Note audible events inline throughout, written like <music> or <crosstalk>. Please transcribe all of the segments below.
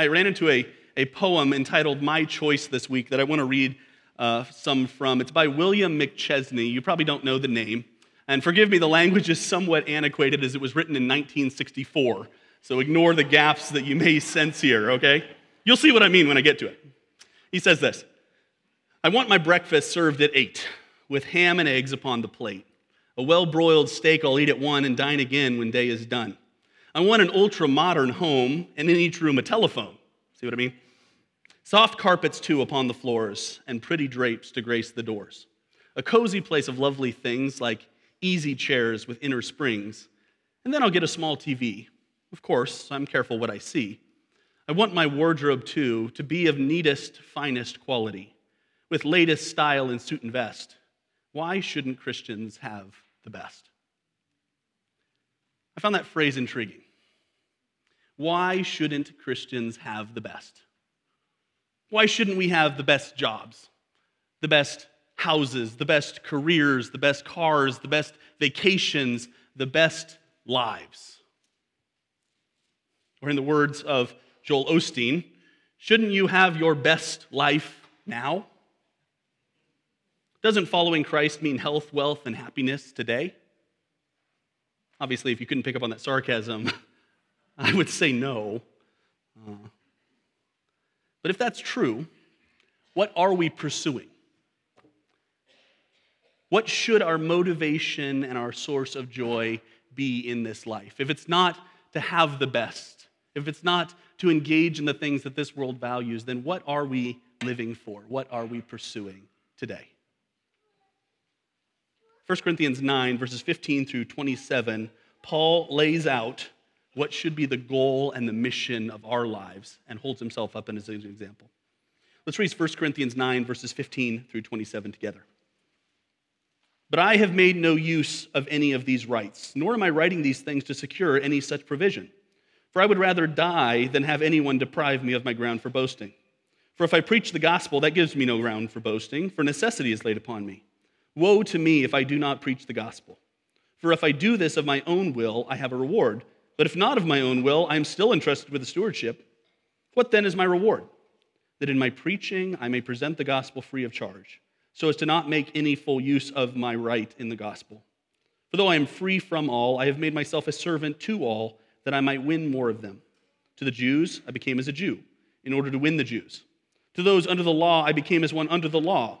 I ran into a, a poem entitled My Choice this week that I want to read uh, some from. It's by William McChesney. You probably don't know the name. And forgive me, the language is somewhat antiquated as it was written in 1964. So ignore the gaps that you may sense here, okay? You'll see what I mean when I get to it. He says this I want my breakfast served at 8 with ham and eggs upon the plate. A well broiled steak I'll eat at 1 and dine again when day is done. I want an ultra modern home and in each room a telephone. See what I mean? Soft carpets, too, upon the floors, and pretty drapes to grace the doors. A cozy place of lovely things like easy chairs with inner springs. And then I'll get a small TV. Of course, I'm careful what I see. I want my wardrobe, too, to be of neatest, finest quality, with latest style in suit and vest. Why shouldn't Christians have the best? I found that phrase intriguing. Why shouldn't Christians have the best? Why shouldn't we have the best jobs, the best houses, the best careers, the best cars, the best vacations, the best lives? Or, in the words of Joel Osteen, shouldn't you have your best life now? Doesn't following Christ mean health, wealth, and happiness today? Obviously, if you couldn't pick up on that sarcasm, <laughs> I would say no. Uh, but if that's true, what are we pursuing? What should our motivation and our source of joy be in this life? If it's not to have the best, if it's not to engage in the things that this world values, then what are we living for? What are we pursuing today? 1 Corinthians 9, verses 15 through 27, Paul lays out what should be the goal and the mission of our lives and holds himself up as an example. Let's read 1 Corinthians 9, verses 15 through 27 together. But I have made no use of any of these rights, nor am I writing these things to secure any such provision. For I would rather die than have anyone deprive me of my ground for boasting. For if I preach the gospel, that gives me no ground for boasting, for necessity is laid upon me. Woe to me if I do not preach the gospel. For if I do this of my own will, I have a reward. But if not of my own will, I am still entrusted with the stewardship. What then is my reward? That in my preaching I may present the gospel free of charge, so as to not make any full use of my right in the gospel. For though I am free from all, I have made myself a servant to all, that I might win more of them. To the Jews, I became as a Jew, in order to win the Jews. To those under the law, I became as one under the law,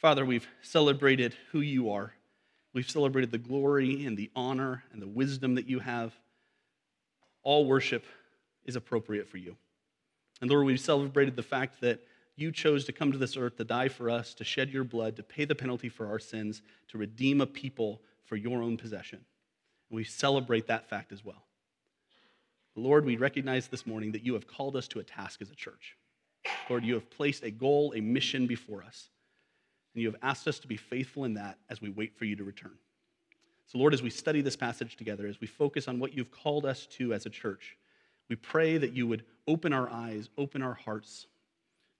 Father, we've celebrated who you are. We've celebrated the glory and the honor and the wisdom that you have all worship is appropriate for you. And Lord, we've celebrated the fact that you chose to come to this earth to die for us, to shed your blood, to pay the penalty for our sins, to redeem a people for your own possession. And we celebrate that fact as well. Lord, we recognize this morning that you have called us to a task as a church. Lord, you have placed a goal, a mission before us, and you have asked us to be faithful in that as we wait for you to return. So, Lord, as we study this passage together, as we focus on what you've called us to as a church, we pray that you would open our eyes, open our hearts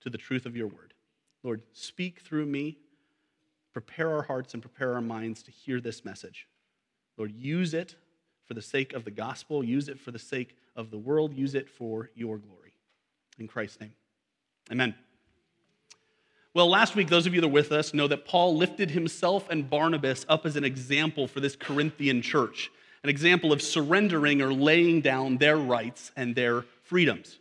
to the truth of your word. Lord, speak through me, prepare our hearts and prepare our minds to hear this message. Lord, use it for the sake of the gospel, use it for the sake of the world, use it for your glory. In Christ's name, amen. Well, last week, those of you that are with us know that Paul lifted himself and Barnabas up as an example for this Corinthian church, an example of surrendering or laying down their rights and their freedoms.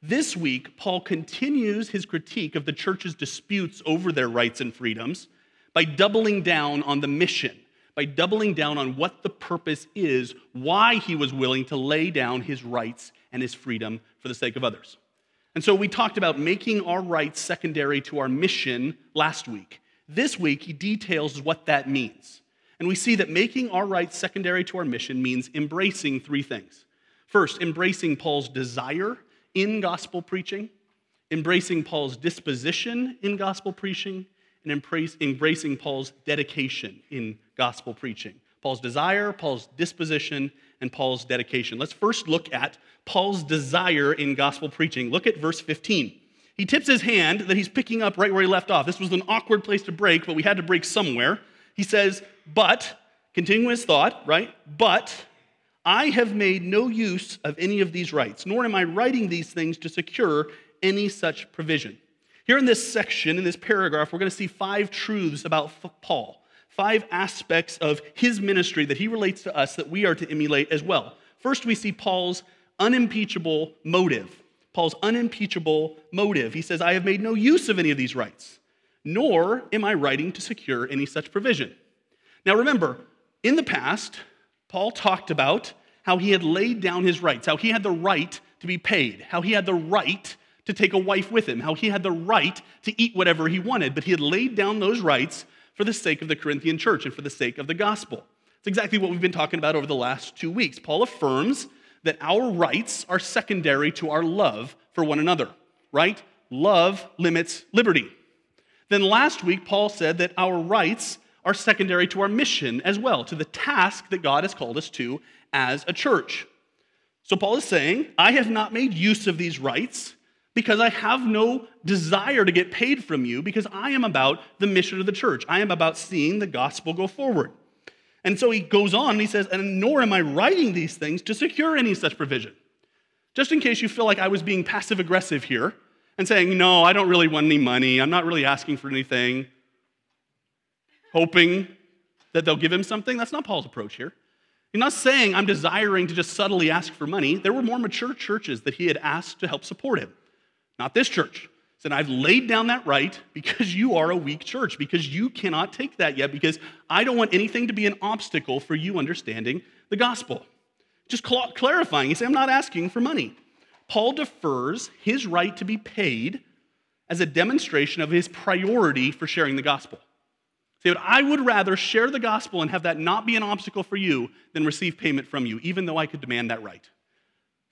This week, Paul continues his critique of the church's disputes over their rights and freedoms by doubling down on the mission, by doubling down on what the purpose is, why he was willing to lay down his rights and his freedom for the sake of others. And so we talked about making our rights secondary to our mission last week. This week, he details what that means. And we see that making our rights secondary to our mission means embracing three things. First, embracing Paul's desire in gospel preaching, embracing Paul's disposition in gospel preaching, and embracing Paul's dedication in gospel preaching. Paul's desire, Paul's disposition, and Paul's dedication. Let's first look at Paul's desire in gospel preaching. Look at verse 15. He tips his hand that he's picking up right where he left off. This was an awkward place to break, but we had to break somewhere. He says, But, continuing his thought, right? But I have made no use of any of these rights, nor am I writing these things to secure any such provision. Here in this section, in this paragraph, we're going to see five truths about Paul, five aspects of his ministry that he relates to us that we are to emulate as well. First, we see Paul's unimpeachable motive. Paul's unimpeachable motive. He says, I have made no use of any of these rights, nor am I writing to secure any such provision. Now remember, in the past, Paul talked about how he had laid down his rights, how he had the right to be paid, how he had the right to take a wife with him, how he had the right to eat whatever he wanted, but he had laid down those rights for the sake of the Corinthian church and for the sake of the gospel. It's exactly what we've been talking about over the last two weeks. Paul affirms that our rights are secondary to our love for one another, right? Love limits liberty. Then last week, Paul said that our rights are secondary to our mission as well, to the task that God has called us to as a church. So Paul is saying, I have not made use of these rights because I have no desire to get paid from you because I am about the mission of the church. I am about seeing the gospel go forward. And so he goes on and he says, and nor am I writing these things to secure any such provision. Just in case you feel like I was being passive aggressive here and saying, no, I don't really want any money. I'm not really asking for anything hoping that they'll give him something. That's not Paul's approach here. He's not saying I'm desiring to just subtly ask for money. There were more mature churches that he had asked to help support him. Not this church. He said, I've laid down that right because you are a weak church, because you cannot take that yet, because I don't want anything to be an obstacle for you understanding the gospel. Just clarifying, he said, I'm not asking for money. Paul defers his right to be paid as a demonstration of his priority for sharing the gospel. But I would rather share the gospel and have that not be an obstacle for you than receive payment from you, even though I could demand that right.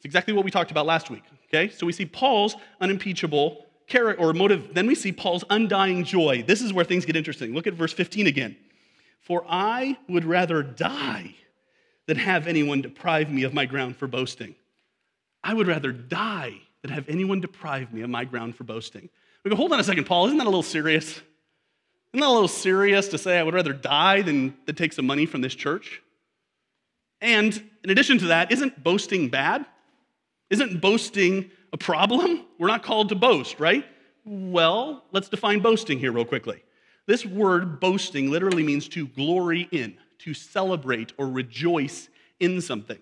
It's exactly what we talked about last week. Okay? So we see Paul's unimpeachable character or motive. Then we see Paul's undying joy. This is where things get interesting. Look at verse 15 again. For I would rather die than have anyone deprive me of my ground for boasting. I would rather die than have anyone deprive me of my ground for boasting. We go, hold on a second, Paul, isn't that a little serious? Isn't that a little serious to say I would rather die than to take some money from this church? And in addition to that, isn't boasting bad? Isn't boasting a problem? We're not called to boast, right? Well, let's define boasting here, real quickly. This word boasting literally means to glory in, to celebrate or rejoice in something.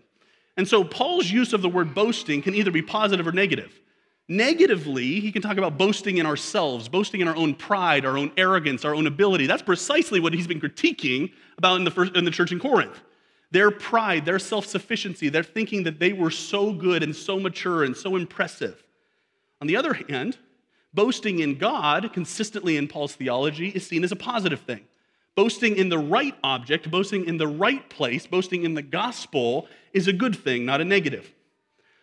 And so Paul's use of the word boasting can either be positive or negative. Negatively, he can talk about boasting in ourselves, boasting in our own pride, our own arrogance, our own ability. That's precisely what he's been critiquing about in the, first, in the church in Corinth. Their pride, their self sufficiency, their thinking that they were so good and so mature and so impressive. On the other hand, boasting in God, consistently in Paul's theology, is seen as a positive thing. Boasting in the right object, boasting in the right place, boasting in the gospel is a good thing, not a negative.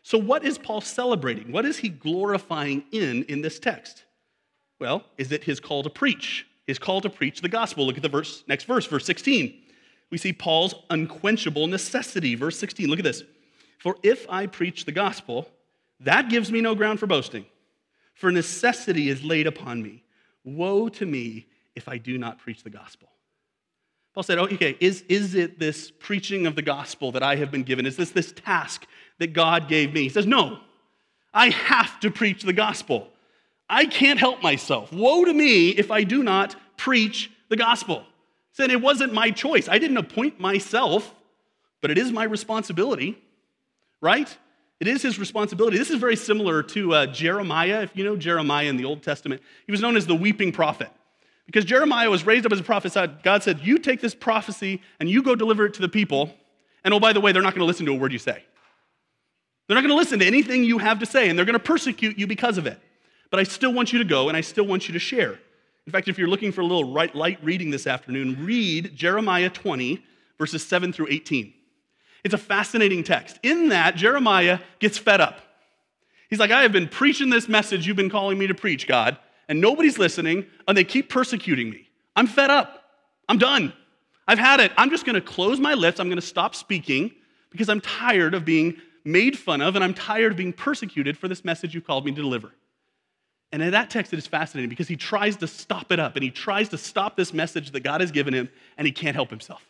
So, what is Paul celebrating? What is he glorifying in in this text? Well, is it his call to preach? His call to preach the gospel. Look at the verse, next verse, verse 16. We see Paul's unquenchable necessity. Verse 16, look at this. For if I preach the gospel, that gives me no ground for boasting, for necessity is laid upon me. Woe to me if I do not preach the gospel. Paul said, oh, okay, is, is it this preaching of the gospel that I have been given? Is this this task that God gave me. He says, No, I have to preach the gospel. I can't help myself. Woe to me if I do not preach the gospel. Said, It wasn't my choice. I didn't appoint myself, but it is my responsibility, right? It is his responsibility. This is very similar to uh, Jeremiah. If you know Jeremiah in the Old Testament, he was known as the weeping prophet. Because Jeremiah was raised up as a prophet, God said, You take this prophecy and you go deliver it to the people. And oh, by the way, they're not going to listen to a word you say. They're not going to listen to anything you have to say, and they're going to persecute you because of it. But I still want you to go, and I still want you to share. In fact, if you're looking for a little light reading this afternoon, read Jeremiah 20, verses 7 through 18. It's a fascinating text. In that, Jeremiah gets fed up. He's like, I have been preaching this message you've been calling me to preach, God, and nobody's listening, and they keep persecuting me. I'm fed up. I'm done. I've had it. I'm just going to close my lips. I'm going to stop speaking because I'm tired of being made fun of and I'm tired of being persecuted for this message you called me to deliver. And in that text, it is fascinating because he tries to stop it up and he tries to stop this message that God has given him and he can't help himself.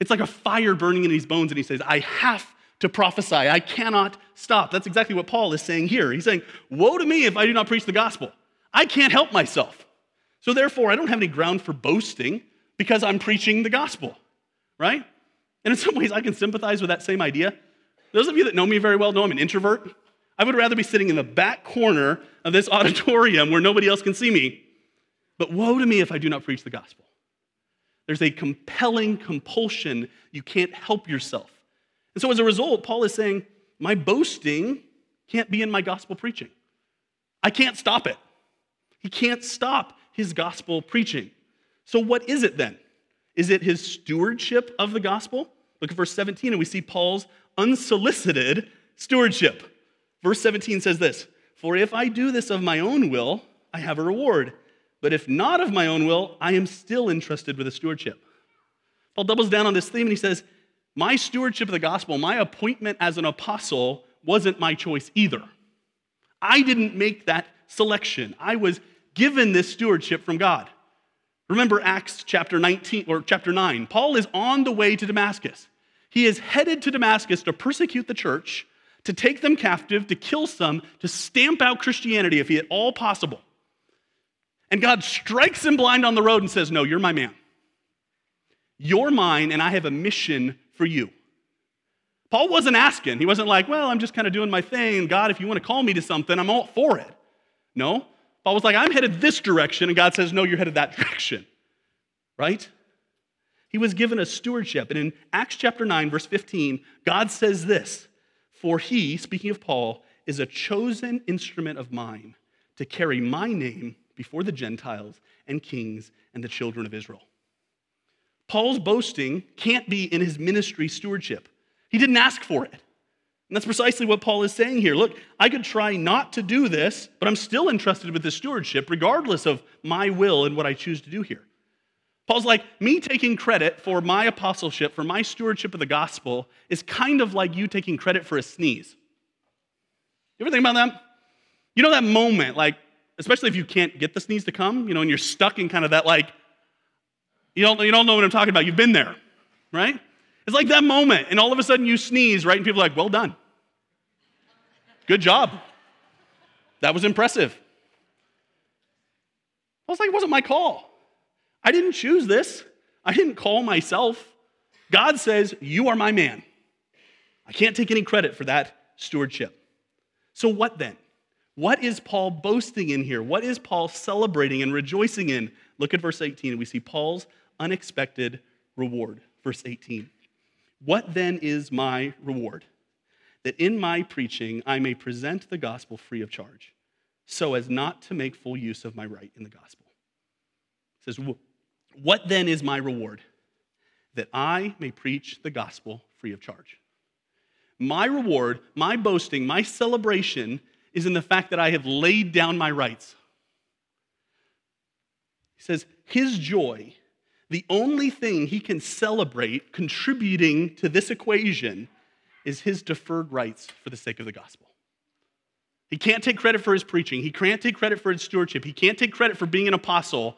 It's like a fire burning in his bones and he says, I have to prophesy. I cannot stop. That's exactly what Paul is saying here. He's saying, Woe to me if I do not preach the gospel. I can't help myself. So therefore, I don't have any ground for boasting because I'm preaching the gospel, right? And in some ways, I can sympathize with that same idea. Those of you that know me very well know I'm an introvert. I would rather be sitting in the back corner of this <laughs> auditorium where nobody else can see me. But woe to me if I do not preach the gospel. There's a compelling compulsion. You can't help yourself. And so as a result, Paul is saying, my boasting can't be in my gospel preaching. I can't stop it. He can't stop his gospel preaching. So, what is it then? Is it his stewardship of the gospel? Look at verse 17, and we see Paul's unsolicited stewardship. Verse 17 says this For if I do this of my own will, I have a reward. But if not of my own will, I am still entrusted with a stewardship. Paul doubles down on this theme and he says, My stewardship of the gospel, my appointment as an apostle, wasn't my choice either. I didn't make that selection. I was given this stewardship from God. Remember Acts chapter 19 or chapter 9. Paul is on the way to Damascus. He is headed to Damascus to persecute the church, to take them captive, to kill some, to stamp out Christianity if he at all possible. And God strikes him blind on the road and says, No, you're my man. You're mine, and I have a mission for you. Paul wasn't asking. He wasn't like, Well, I'm just kind of doing my thing. God, if you want to call me to something, I'm all for it. No. Paul was like, I'm headed this direction, and God says, No, you're headed that <laughs> direction. Right? He was given a stewardship. And in Acts chapter 9, verse 15, God says this For he, speaking of Paul, is a chosen instrument of mine to carry my name before the Gentiles and kings and the children of Israel. Paul's boasting can't be in his ministry stewardship. He didn't ask for it. And that's precisely what Paul is saying here. Look, I could try not to do this, but I'm still entrusted with this stewardship, regardless of my will and what I choose to do here. Paul's like, me taking credit for my apostleship, for my stewardship of the gospel, is kind of like you taking credit for a sneeze. You ever think about that? You know that moment, like, especially if you can't get the sneeze to come, you know, and you're stuck in kind of that, like, you don't, you don't know what I'm talking about. You've been there, right? It's like that moment, and all of a sudden you sneeze, right? And people are like, well done. Good job. That was impressive. I was like, it wasn't my call. I didn't choose this. I didn't call myself. God says, You are my man. I can't take any credit for that stewardship. So, what then? What is Paul boasting in here? What is Paul celebrating and rejoicing in? Look at verse 18, and we see Paul's unexpected reward. Verse 18. What then is my reward? That in my preaching I may present the gospel free of charge, so as not to make full use of my right in the gospel. It says, What then is my reward? That I may preach the gospel free of charge. My reward, my boasting, my celebration is in the fact that I have laid down my rights. He says, His joy the only thing he can celebrate contributing to this equation is his deferred rights for the sake of the gospel. He can't take credit for his preaching. He can't take credit for his stewardship. He can't take credit for being an apostle.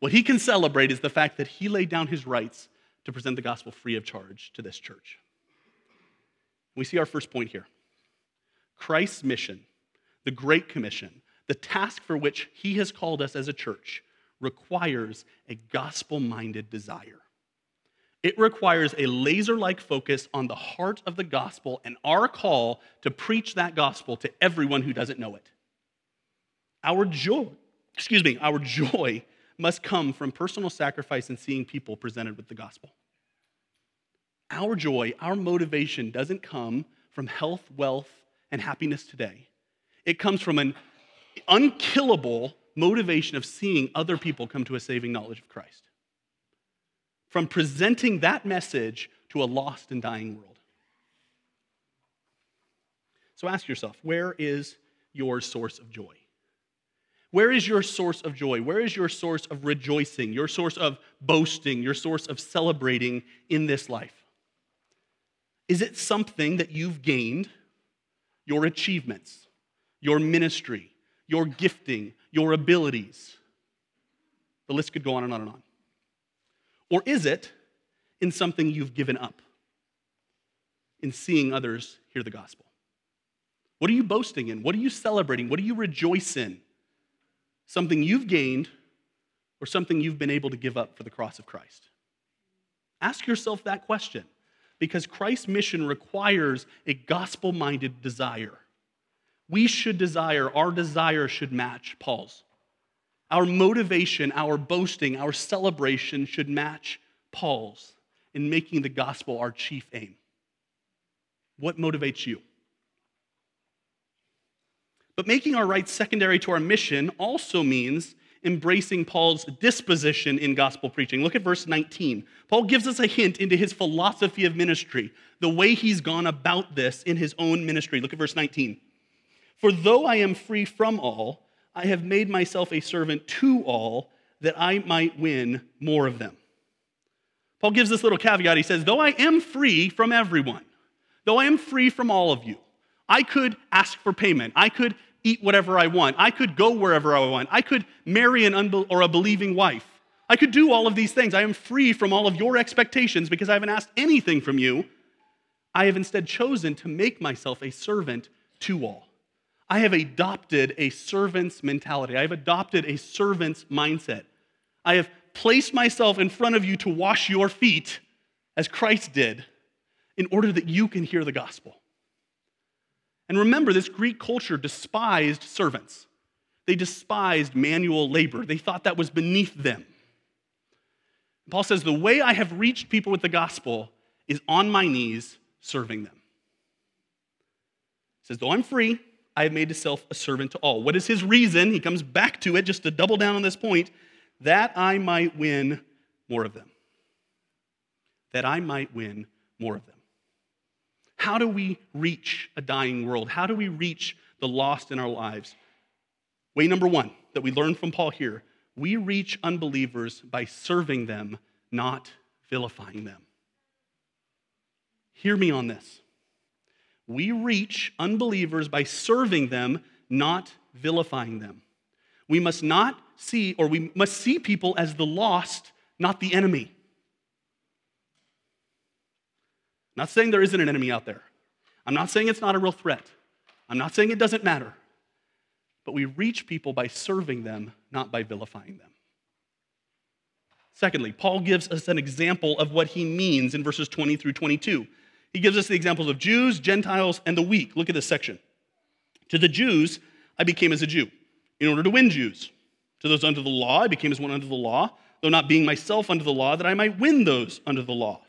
What he can celebrate is the fact that he laid down his rights to present the gospel free of charge to this church. We see our first point here Christ's mission, the Great Commission, the task for which he has called us as a church requires a gospel minded desire. It requires a laser like focus on the heart of the gospel and our call to preach that gospel to everyone who doesn't know it. Our joy, excuse me, our joy must come from personal sacrifice and seeing people presented with the gospel. Our joy, our motivation doesn't come from health, wealth, and happiness today. It comes from an unkillable motivation of seeing other people come to a saving knowledge of Christ. From presenting that message to a lost and dying world. So ask yourself where is your source of joy? Where is your source of joy? Where is your source of rejoicing, your source of boasting, your source of celebrating in this life? Is it something that you've gained, your achievements, your ministry, your gifting, your abilities? The list could go on and on and on. Or is it in something you've given up, in seeing others hear the gospel? What are you boasting in? What are you celebrating? What do you rejoice in? Something you've gained or something you've been able to give up for the cross of Christ? Ask yourself that question because Christ's mission requires a gospel minded desire. We should desire, our desire should match Paul's. Our motivation, our boasting, our celebration should match Paul's in making the gospel our chief aim. What motivates you? But making our rights secondary to our mission also means embracing Paul's disposition in gospel preaching. Look at verse 19. Paul gives us a hint into his philosophy of ministry, the way he's gone about this in his own ministry. Look at verse 19. For though I am free from all, I have made myself a servant to all that I might win more of them. Paul gives this little caveat. He says, Though I am free from everyone, though I am free from all of you, I could ask for payment. I could eat whatever I want. I could go wherever I want. I could marry an unbe- or a believing wife. I could do all of these things. I am free from all of your expectations because I haven't asked anything from you. I have instead chosen to make myself a servant to all. I have adopted a servant's mentality. I have adopted a servant's mindset. I have placed myself in front of you to wash your feet as Christ did in order that you can hear the gospel. And remember, this Greek culture despised servants. They despised manual labor. They thought that was beneath them. Paul says, The way I have reached people with the gospel is on my knees serving them. He says, Though I'm free, I have made myself a servant to all. What is his reason? He comes back to it just to double down on this point that I might win more of them. That I might win more of them. How do we reach a dying world? How do we reach the lost in our lives? Way number one that we learn from Paul here we reach unbelievers by serving them, not vilifying them. Hear me on this. We reach unbelievers by serving them, not vilifying them. We must not see, or we must see people as the lost, not the enemy. Not saying there isn't an enemy out there. I'm not saying it's not a real threat. I'm not saying it doesn't matter. But we reach people by serving them, not by vilifying them. Secondly, Paul gives us an example of what he means in verses 20 through 22. He gives us the examples of Jews, Gentiles, and the weak. Look at this section. To the Jews, I became as a Jew in order to win Jews. To those under the law, I became as one under the law, though not being myself under the law, that I might win those under the law.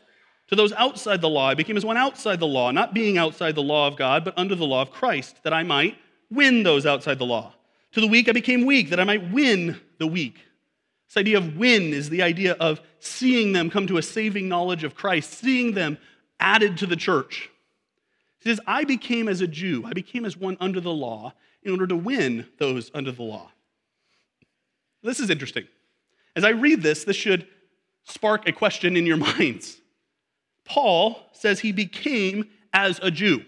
To those outside the law, I became as one outside the law, not being outside the law of God, but under the law of Christ, that I might win those outside the law. To the weak, I became weak, that I might win the weak. This idea of win is the idea of seeing them come to a saving knowledge of Christ, seeing them added to the church. He says, I became as a Jew, I became as one under the law in order to win those under the law. This is interesting. As I read this, this should spark a question in your <laughs> minds. Paul says he became as a Jew.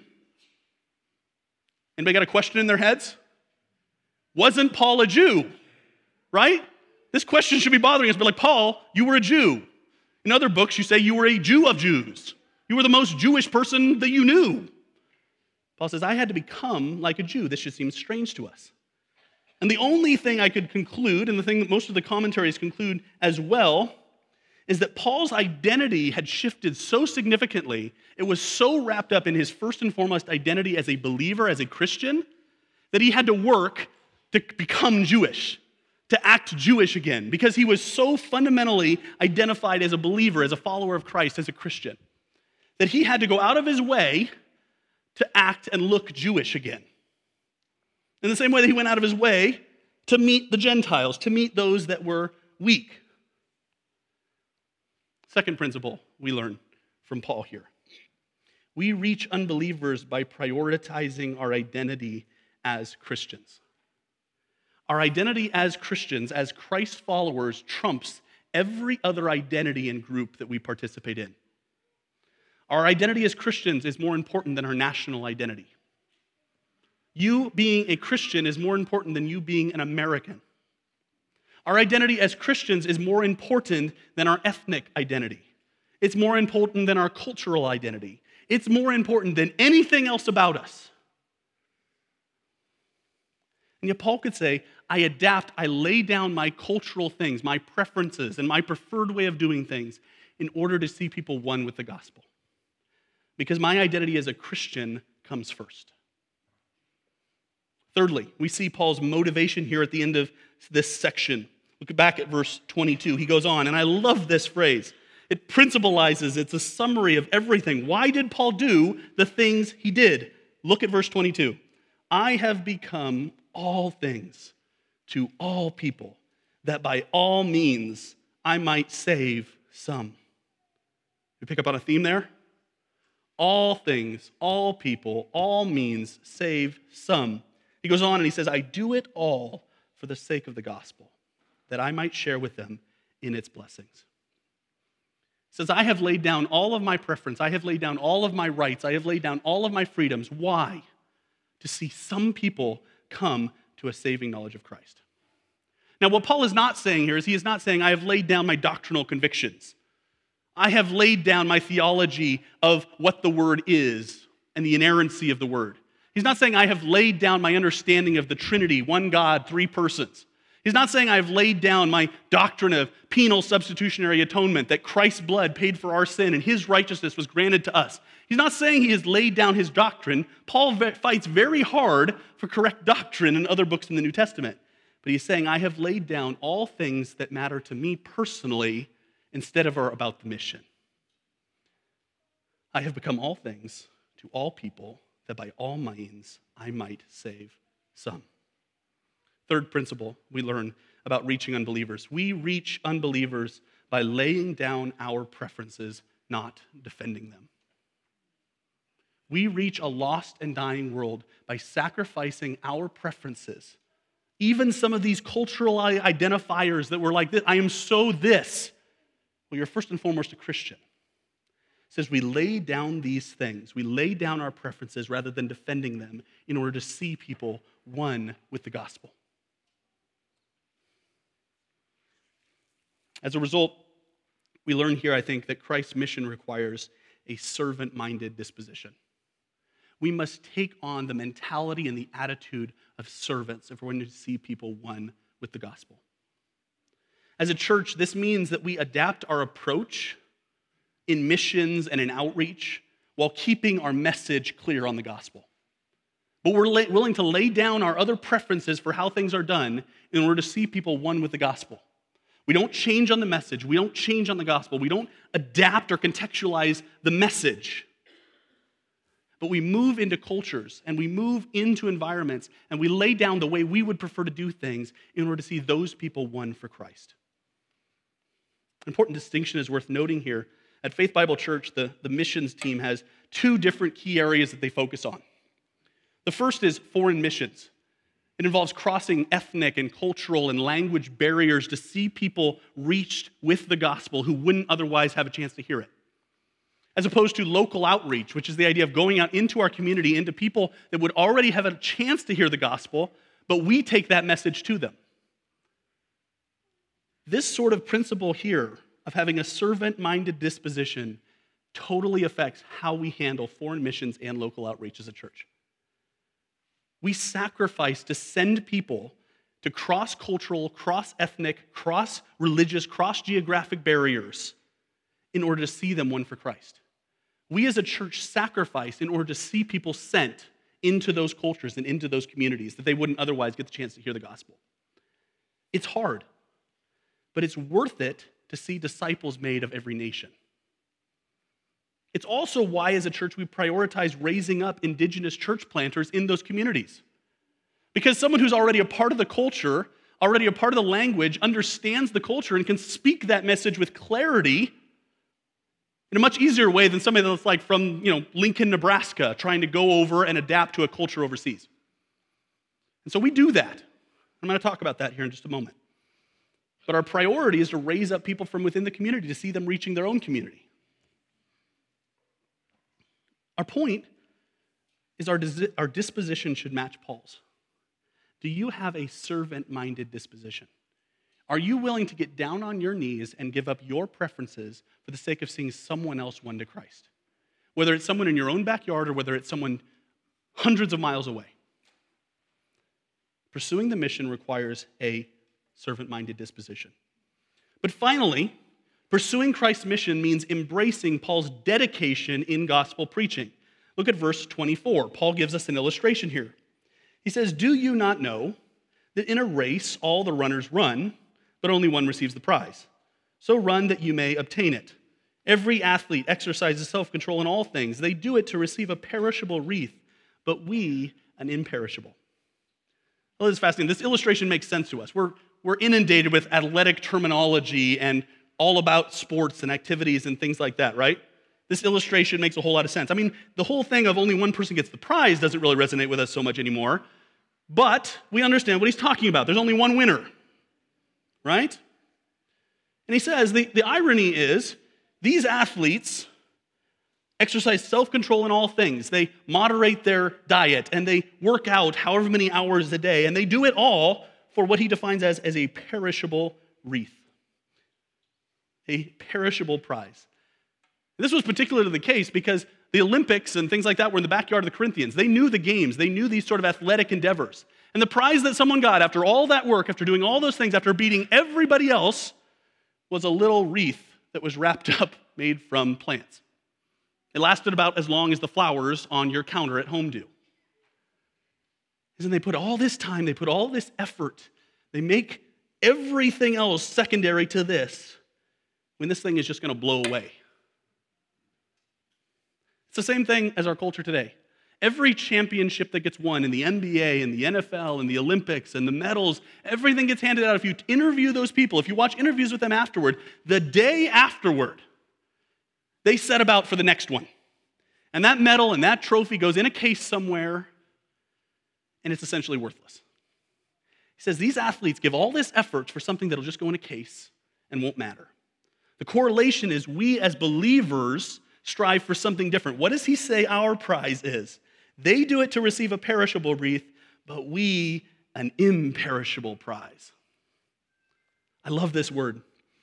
Anybody got a question in their heads? Wasn't Paul a Jew? Right? This question should be bothering us, but like, Paul, you were a Jew. In other books, you say you were a Jew of Jews. You were the most Jewish person that you knew. Paul says, I had to become like a Jew. This should seem strange to us. And the only thing I could conclude, and the thing that most of the commentaries conclude as well, is that Paul's identity had shifted so significantly, it was so wrapped up in his first and foremost identity as a believer, as a Christian, that he had to work to become Jewish, to act Jewish again, because he was so fundamentally identified as a believer, as a follower of Christ, as a Christian, that he had to go out of his way to act and look Jewish again. In the same way that he went out of his way to meet the Gentiles, to meet those that were weak. Second principle we learn from Paul here we reach unbelievers by prioritizing our identity as Christians. Our identity as Christians, as Christ followers, trumps every other identity and group that we participate in. Our identity as Christians is more important than our national identity. You being a Christian is more important than you being an American. Our identity as Christians is more important than our ethnic identity. It's more important than our cultural identity. It's more important than anything else about us. And yet, Paul could say, I adapt, I lay down my cultural things, my preferences, and my preferred way of doing things in order to see people won with the gospel. Because my identity as a Christian comes first. Thirdly, we see Paul's motivation here at the end of this section. Look back at verse 22. He goes on, and I love this phrase. It principalizes, it's a summary of everything. Why did Paul do the things he did? Look at verse 22. I have become all things to all people, that by all means I might save some. You pick up on a theme there? All things, all people, all means save some. He goes on and he says, I do it all for the sake of the gospel, that I might share with them in its blessings. He says, I have laid down all of my preference, I have laid down all of my rights, I have laid down all of my freedoms. Why? To see some people come to a saving knowledge of Christ. Now, what Paul is not saying here is he is not saying, I have laid down my doctrinal convictions. I have laid down my theology of what the word is and the inerrancy of the word. He's not saying I have laid down my understanding of the Trinity, one God, three persons. He's not saying I've laid down my doctrine of penal substitutionary atonement, that Christ's blood paid for our sin and his righteousness was granted to us. He's not saying he has laid down his doctrine. Paul fights very hard for correct doctrine in other books in the New Testament. But he's saying, I have laid down all things that matter to me personally instead of are about the mission. I have become all things to all people that by all means I might save some. Third principle we learn about reaching unbelievers we reach unbelievers by laying down our preferences, not defending them. We reach a lost and dying world by sacrificing our preferences. Even some of these cultural identifiers that were like this I am so this. Well, you're first and foremost a Christian says we lay down these things. We lay down our preferences rather than defending them in order to see people won with the gospel. As a result, we learn here, I think, that Christ's mission requires a servant minded disposition. We must take on the mentality and the attitude of servants if we're going to see people won with the gospel. As a church, this means that we adapt our approach in missions and in outreach while keeping our message clear on the gospel. But we're la- willing to lay down our other preferences for how things are done in order to see people won with the gospel. We don't change on the message, we don't change on the gospel, we don't adapt or contextualize the message. But we move into cultures and we move into environments and we lay down the way we would prefer to do things in order to see those people won for Christ. An important distinction is worth noting here at Faith Bible Church, the, the missions team has two different key areas that they focus on. The first is foreign missions. It involves crossing ethnic and cultural and language barriers to see people reached with the gospel who wouldn't otherwise have a chance to hear it. As opposed to local outreach, which is the idea of going out into our community, into people that would already have a chance to hear the gospel, but we take that message to them. This sort of principle here of having a servant minded disposition totally affects how we handle foreign missions and local outreach as a church. We sacrifice to send people to cross cultural, cross ethnic, cross religious, cross geographic barriers in order to see them won for Christ. We as a church sacrifice in order to see people sent into those cultures and into those communities that they wouldn't otherwise get the chance to hear the gospel. It's hard, but it's worth it to see disciples made of every nation. It's also why, as a church, we prioritize raising up indigenous church planters in those communities. Because someone who's already a part of the culture, already a part of the language, understands the culture and can speak that message with clarity in a much easier way than somebody that's like from you know, Lincoln, Nebraska, trying to go over and adapt to a culture overseas. And so we do that. I'm going to talk about that here in just a moment. But our priority is to raise up people from within the community to see them reaching their own community. Our point is our, our disposition should match Paul's. Do you have a servant minded disposition? Are you willing to get down on your knees and give up your preferences for the sake of seeing someone else won to Christ? Whether it's someone in your own backyard or whether it's someone hundreds of miles away. Pursuing the mission requires a servant minded disposition. But finally, pursuing Christ's mission means embracing Paul's dedication in gospel preaching. Look at verse 24. Paul gives us an illustration here. He says, Do you not know that in a race all the runners run, but only one receives the prize? So run that you may obtain it. Every athlete exercises self control in all things. They do it to receive a perishable wreath, but we an imperishable. Well, this is fascinating. This illustration makes sense to us. We're, we're inundated with athletic terminology and all about sports and activities and things like that, right? This illustration makes a whole lot of sense. I mean, the whole thing of only one person gets the prize doesn't really resonate with us so much anymore, but we understand what he's talking about. There's only one winner, right? And he says the, the irony is these athletes exercise self control in all things. They moderate their diet and they work out however many hours a day, and they do it all for what he defines as, as a perishable wreath, a perishable prize. This was particularly the case because the Olympics and things like that were in the backyard of the Corinthians. They knew the games, they knew these sort of athletic endeavors. And the prize that someone got after all that work, after doing all those things, after beating everybody else, was a little wreath that was wrapped <laughs> up made from plants. It lasted about as long as the flowers on your counter at home do. And they put all this time, they put all this effort, they make everything else secondary to this when this thing is just going to blow away. It's the same thing as our culture today. Every championship that gets won in the NBA and the NFL and the Olympics and the medals, everything gets handed out. If you interview those people, if you watch interviews with them afterward, the day afterward, they set about for the next one. And that medal and that trophy goes in a case somewhere, and it's essentially worthless. He says these athletes give all this effort for something that'll just go in a case and won't matter. The correlation is we as believers strive for something different. What does he say our prize is? They do it to receive a perishable wreath, but we an imperishable prize. I love this word.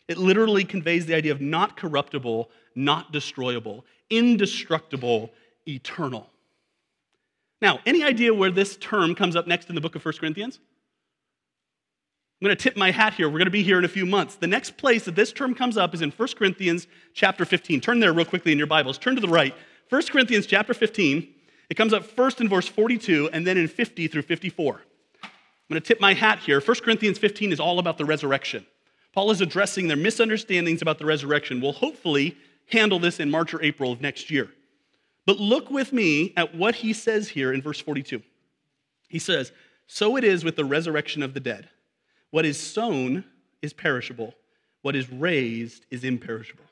It literally conveys the idea of not corruptible, not destroyable, indestructible, eternal. Now, any idea where this term comes up next in the book of 1 Corinthians? I'm going to tip my hat here. We're going to be here in a few months. The next place that this term comes up is in 1 Corinthians chapter 15. Turn there real quickly in your Bibles. Turn to the right. 1 Corinthians chapter 15. It comes up first in verse 42 and then in 50 through 54. I'm going to tip my hat here. 1 Corinthians 15 is all about the resurrection. Paul is addressing their misunderstandings about the resurrection. We'll hopefully handle this in March or April of next year. But look with me at what he says here in verse 42. He says, So it is with the resurrection of the dead. What is sown is perishable, what is raised is imperishable.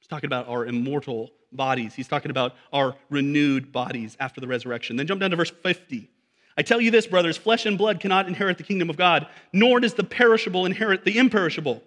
He's talking about our immortal bodies. He's talking about our renewed bodies after the resurrection. Then jump down to verse 50. I tell you this, brothers flesh and blood cannot inherit the kingdom of God, nor does the perishable inherit the imperishable.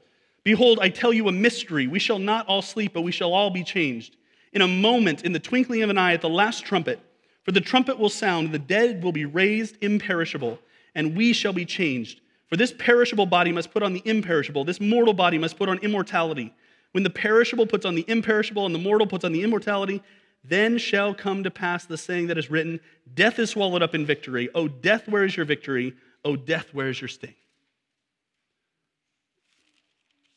Behold, I tell you a mystery. We shall not all sleep, but we shall all be changed. In a moment, in the twinkling of an eye, at the last trumpet, for the trumpet will sound, the dead will be raised imperishable, and we shall be changed. For this perishable body must put on the imperishable, this mortal body must put on immortality. When the perishable puts on the imperishable, and the mortal puts on the immortality, then shall come to pass the saying that is written Death is swallowed up in victory. O death, where is your victory? O death, where is your sting?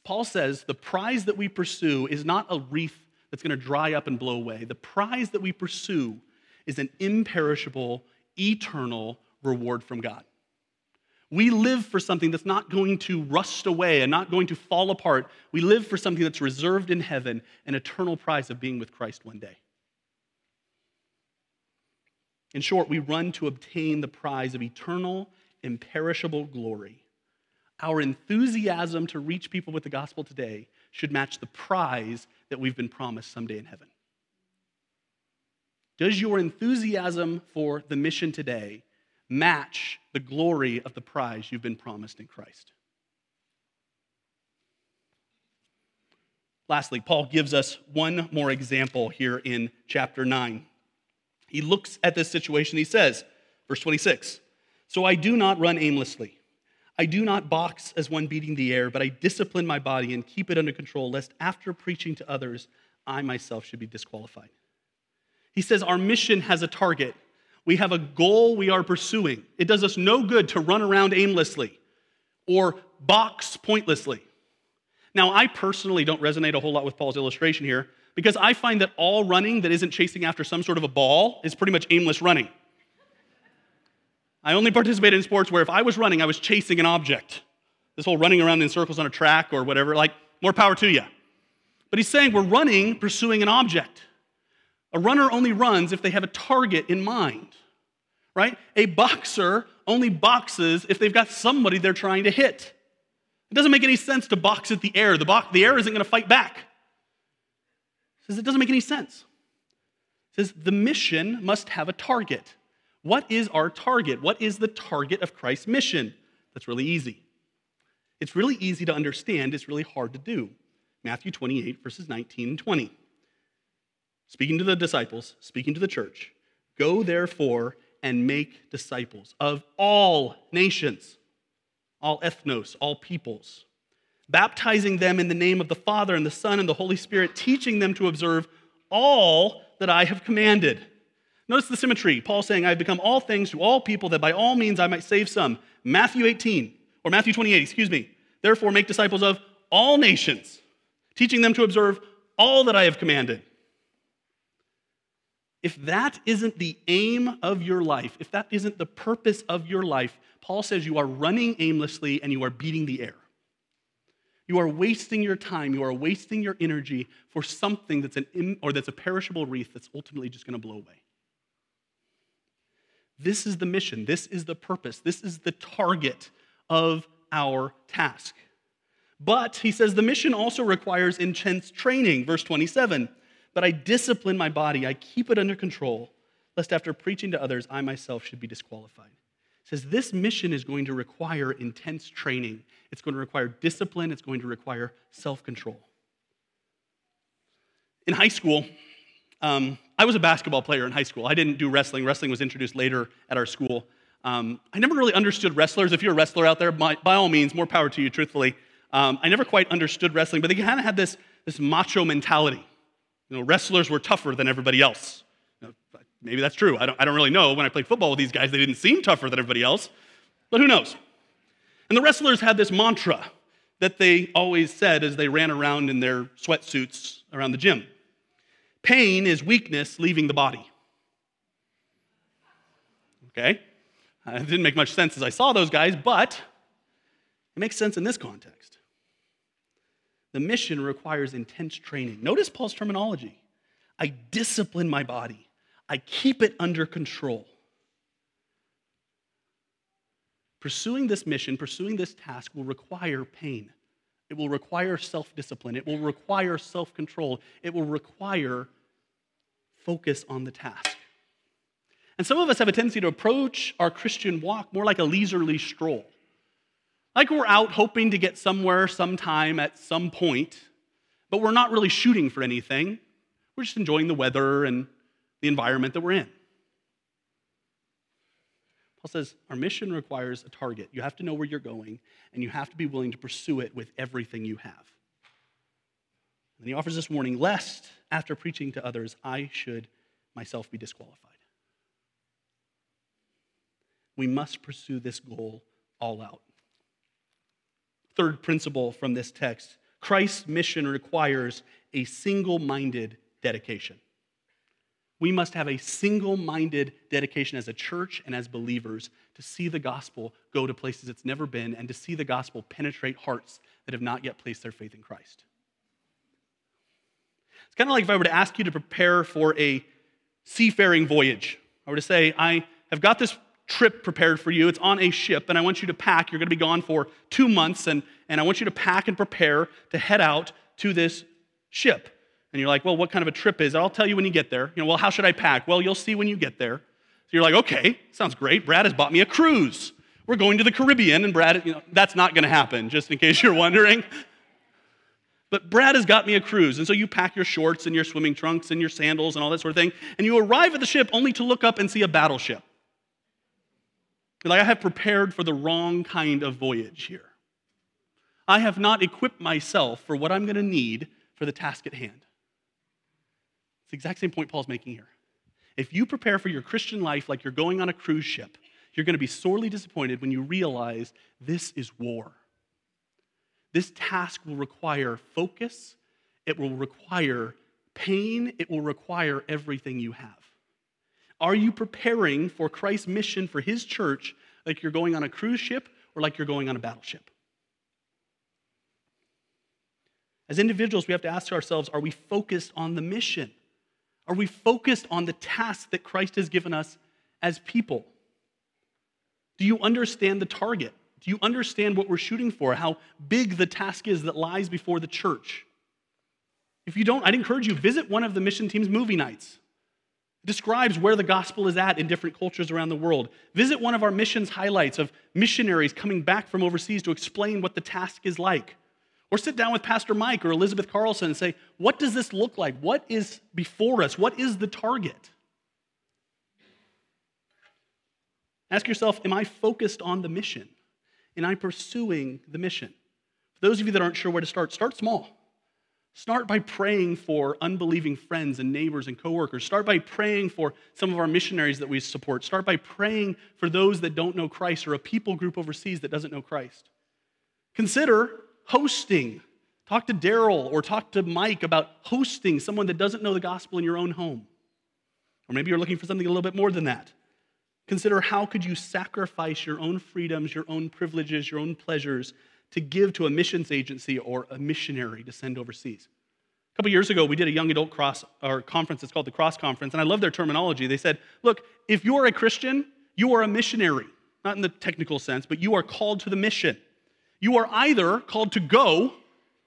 Paul says the prize that we pursue is not a wreath that's going to dry up and blow away. The prize that we pursue is an imperishable, eternal reward from God. We live for something that's not going to rust away and not going to fall apart. We live for something that's reserved in heaven, an eternal prize of being with Christ one day. In short, we run to obtain the prize of eternal, imperishable glory. Our enthusiasm to reach people with the gospel today should match the prize that we've been promised someday in heaven. Does your enthusiasm for the mission today match the glory of the prize you've been promised in Christ? Lastly, Paul gives us one more example here in chapter 9. He looks at this situation, he says, verse 26 So I do not run aimlessly. I do not box as one beating the air, but I discipline my body and keep it under control, lest after preaching to others, I myself should be disqualified. He says, Our mission has a target. We have a goal we are pursuing. It does us no good to run around aimlessly or box pointlessly. Now, I personally don't resonate a whole lot with Paul's illustration here because I find that all running that isn't chasing after some sort of a ball is pretty much aimless running. I only participate in sports where if I was running, I was chasing an object. This whole running around in circles on a track or whatever, like, more power to you. But he's saying we're running pursuing an object. A runner only runs if they have a target in mind, right? A boxer only boxes if they've got somebody they're trying to hit. It doesn't make any sense to box at the air. The, the air isn't going to fight back He says it doesn't make any sense. It says the mission must have a target. What is our target? What is the target of Christ's mission? That's really easy. It's really easy to understand, it's really hard to do. Matthew 28, verses 19 and 20. Speaking to the disciples, speaking to the church, go therefore and make disciples of all nations, all ethnos, all peoples baptizing them in the name of the Father and the Son and the Holy Spirit, teaching them to observe all that I have commanded. Notice the symmetry. Paul saying, I have become all things to all people that by all means I might save some. Matthew 18, or Matthew 28, excuse me. Therefore, make disciples of all nations, teaching them to observe all that I have commanded. If that isn't the aim of your life, if that isn't the purpose of your life, Paul says you are running aimlessly and you are beating the air. You are wasting your time, you are wasting your energy for something that's an or that's a perishable wreath that's ultimately just going to blow away. This is the mission, this is the purpose, this is the target of our task. But he says the mission also requires intense training. Verse 27 But I discipline my body, I keep it under control, lest after preaching to others, I myself should be disqualified says this mission is going to require intense training. It's going to require discipline. It's going to require self control. In high school, um, I was a basketball player in high school. I didn't do wrestling. Wrestling was introduced later at our school. Um, I never really understood wrestlers. If you're a wrestler out there, by, by all means, more power to you, truthfully. Um, I never quite understood wrestling, but they kind of had this, this macho mentality. You know, wrestlers were tougher than everybody else. You know, Maybe that's true. I don't, I don't really know. When I played football with these guys, they didn't seem tougher than everybody else, but who knows? And the wrestlers had this mantra that they always said as they ran around in their sweatsuits around the gym pain is weakness leaving the body. Okay? Uh, it didn't make much sense as I saw those guys, but it makes sense in this context. The mission requires intense training. Notice Paul's terminology I discipline my body. I keep it under control. Pursuing this mission, pursuing this task will require pain. It will require self discipline. It will require self control. It will require focus on the task. And some of us have a tendency to approach our Christian walk more like a leisurely stroll. Like we're out hoping to get somewhere sometime at some point, but we're not really shooting for anything. We're just enjoying the weather and the environment that we're in. Paul says our mission requires a target. You have to know where you're going, and you have to be willing to pursue it with everything you have. And he offers this warning lest, after preaching to others, I should myself be disqualified. We must pursue this goal all out. Third principle from this text Christ's mission requires a single minded dedication. We must have a single minded dedication as a church and as believers to see the gospel go to places it's never been and to see the gospel penetrate hearts that have not yet placed their faith in Christ. Kind of like if I were to ask you to prepare for a seafaring voyage. I were to say, I have got this trip prepared for you. It's on a ship, and I want you to pack. You're going to be gone for two months, and, and I want you to pack and prepare to head out to this ship. And you're like, well, what kind of a trip is it? I'll tell you when you get there. You know, well, how should I pack? Well, you'll see when you get there. So you're like, okay, sounds great. Brad has bought me a cruise. We're going to the Caribbean, and Brad, you know, that's not going to happen, just in case you're wondering. But Brad has got me a cruise. And so you pack your shorts and your swimming trunks and your sandals and all that sort of thing. And you arrive at the ship only to look up and see a battleship. Like, I have prepared for the wrong kind of voyage here. I have not equipped myself for what I'm going to need for the task at hand. It's the exact same point Paul's making here. If you prepare for your Christian life like you're going on a cruise ship, you're going to be sorely disappointed when you realize this is war. This task will require focus, it will require pain, it will require everything you have. Are you preparing for Christ's mission for his church like you're going on a cruise ship or like you're going on a battleship? As individuals, we have to ask ourselves are we focused on the mission? Are we focused on the task that Christ has given us as people? Do you understand the target? Do you understand what we're shooting for? How big the task is that lies before the church? If you don't, I'd encourage you visit one of the mission team's movie nights. It describes where the gospel is at in different cultures around the world. Visit one of our missions highlights of missionaries coming back from overseas to explain what the task is like. Or sit down with Pastor Mike or Elizabeth Carlson and say, What does this look like? What is before us? What is the target? Ask yourself, Am I focused on the mission? Am I'm pursuing the mission? For those of you that aren't sure where to start, start small. Start by praying for unbelieving friends and neighbors and coworkers. Start by praying for some of our missionaries that we support. Start by praying for those that don't know Christ or a people group overseas that doesn't know Christ. Consider hosting. Talk to Daryl or talk to Mike about hosting someone that doesn't know the gospel in your own home. Or maybe you're looking for something a little bit more than that. Consider how could you sacrifice your own freedoms, your own privileges, your own pleasures to give to a missions agency or a missionary to send overseas. A couple years ago, we did a young adult cross or conference. It's called the Cross Conference, and I love their terminology. They said, "Look, if you are a Christian, you are a missionary, not in the technical sense, but you are called to the mission. You are either called to go,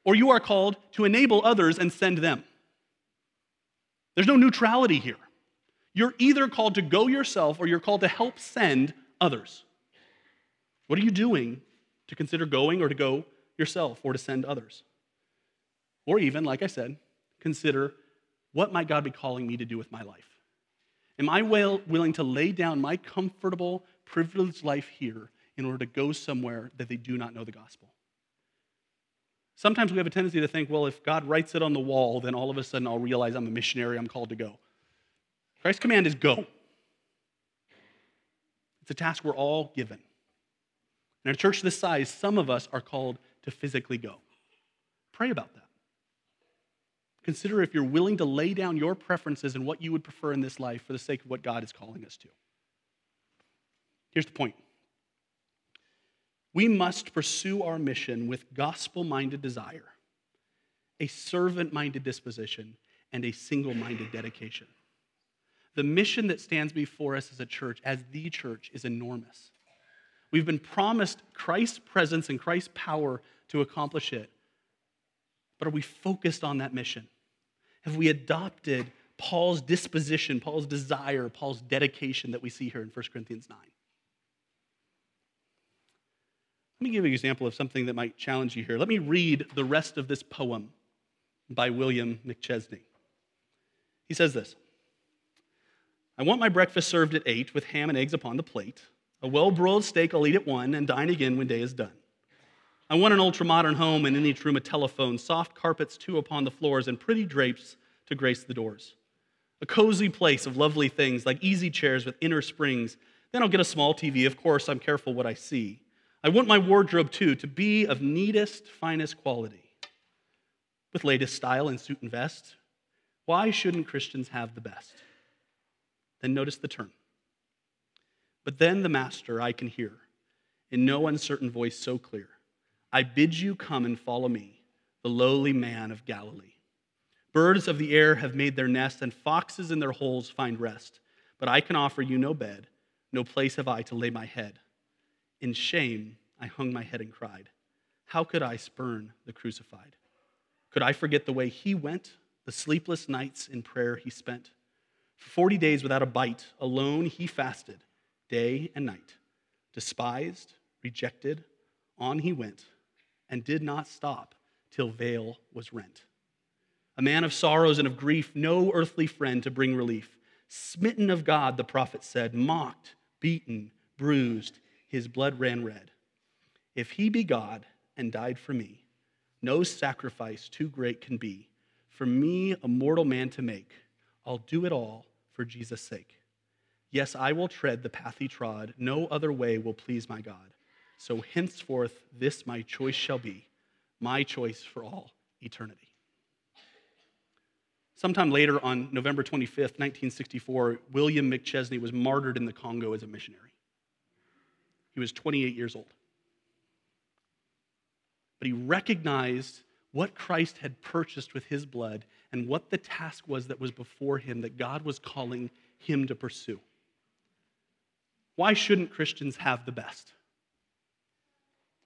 or you are called to enable others and send them. There's no neutrality here. You're either called to go yourself, or you're called to help send others. What are you doing to consider going or to go yourself or to send others. Or even, like I said, consider what might God be calling me to do with my life? Am I well, willing to lay down my comfortable, privileged life here in order to go somewhere that they do not know the gospel? Sometimes we have a tendency to think, well, if God writes it on the wall, then all of a sudden I'll realize I'm a missionary, I'm called to go. Christ's command is go. It's a task we're all given. In a church this size, some of us are called to physically go. Pray about that. Consider if you're willing to lay down your preferences and what you would prefer in this life for the sake of what God is calling us to. Here's the point we must pursue our mission with gospel minded desire, a servant minded disposition, and a single minded dedication. The mission that stands before us as a church, as the church, is enormous. We've been promised Christ's presence and Christ's power to accomplish it. But are we focused on that mission? Have we adopted Paul's disposition, Paul's desire, Paul's dedication that we see here in 1 Corinthians 9? Let me give you an example of something that might challenge you here. Let me read the rest of this poem by William McChesney. He says this I want my breakfast served at 8 with ham and eggs upon the plate. A well broiled steak I'll eat at one and dine again when day is done. I want an ultra modern home and in each room a telephone, soft carpets too upon the floors, and pretty drapes to grace the doors. A cozy place of lovely things like easy chairs with inner springs. Then I'll get a small TV. Of course, I'm careful what I see. I want my wardrobe too to be of neatest, finest quality. with latest style in suit and vest. Why shouldn't Christians have the best? Then notice the turn. But then the master I can hear, in no uncertain voice so clear I bid you come and follow me, the lowly man of Galilee. Birds of the air have made their nest, and foxes in their holes find rest. But I can offer you no bed, no place have I to lay my head. In shame I hung my head and cried, How could I spurn the crucified? Could I forget the way he went, the sleepless nights in prayer he spent? For 40 days without a bite, alone he fasted, day and night. Despised, rejected, on he went, and did not stop till veil was rent. A man of sorrows and of grief, no earthly friend to bring relief. Smitten of God, the prophet said, mocked, beaten, bruised, his blood ran red. If he be God and died for me, no sacrifice too great can be. For me, a mortal man to make, I'll do it all for Jesus' sake. Yes, I will tread the path he trod. No other way will please my God. So henceforth, this my choice shall be, my choice for all eternity. Sometime later, on November 25th, 1964, William McChesney was martyred in the Congo as a missionary. He was 28 years old. But he recognized what Christ had purchased with his blood and what the task was that was before him that God was calling him to pursue. Why shouldn't Christians have the best?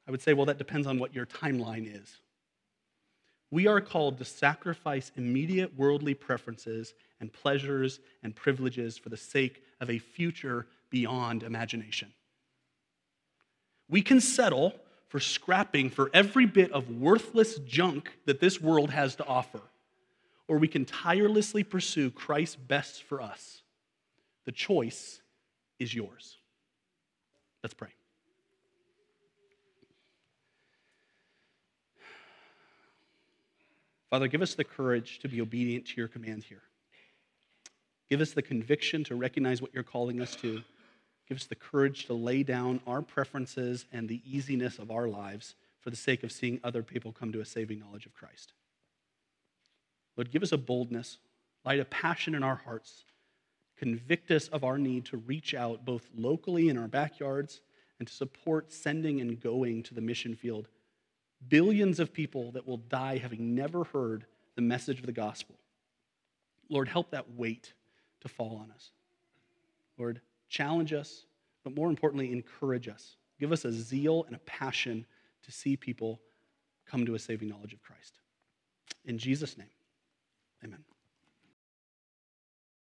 I would say, well, that depends on what your timeline is. We are called to sacrifice immediate worldly preferences and pleasures and privileges for the sake of a future beyond imagination. We can settle for scrapping for every bit of worthless junk that this world has to offer, or we can tirelessly pursue Christ's best for us. The choice is yours. Let's pray. Father, give us the courage to be obedient to your command here. Give us the conviction to recognize what you're calling us to. Give us the courage to lay down our preferences and the easiness of our lives for the sake of seeing other people come to a saving knowledge of Christ. Lord, give us a boldness, light a passion in our hearts, convict us of our need to reach out both locally in our backyards and to support sending and going to the mission field billions of people that will die having never heard the message of the gospel. Lord, help that weight to fall on us. Lord, challenge us, but more importantly, encourage us. Give us a zeal and a passion to see people come to a saving knowledge of Christ. In Jesus' name, amen.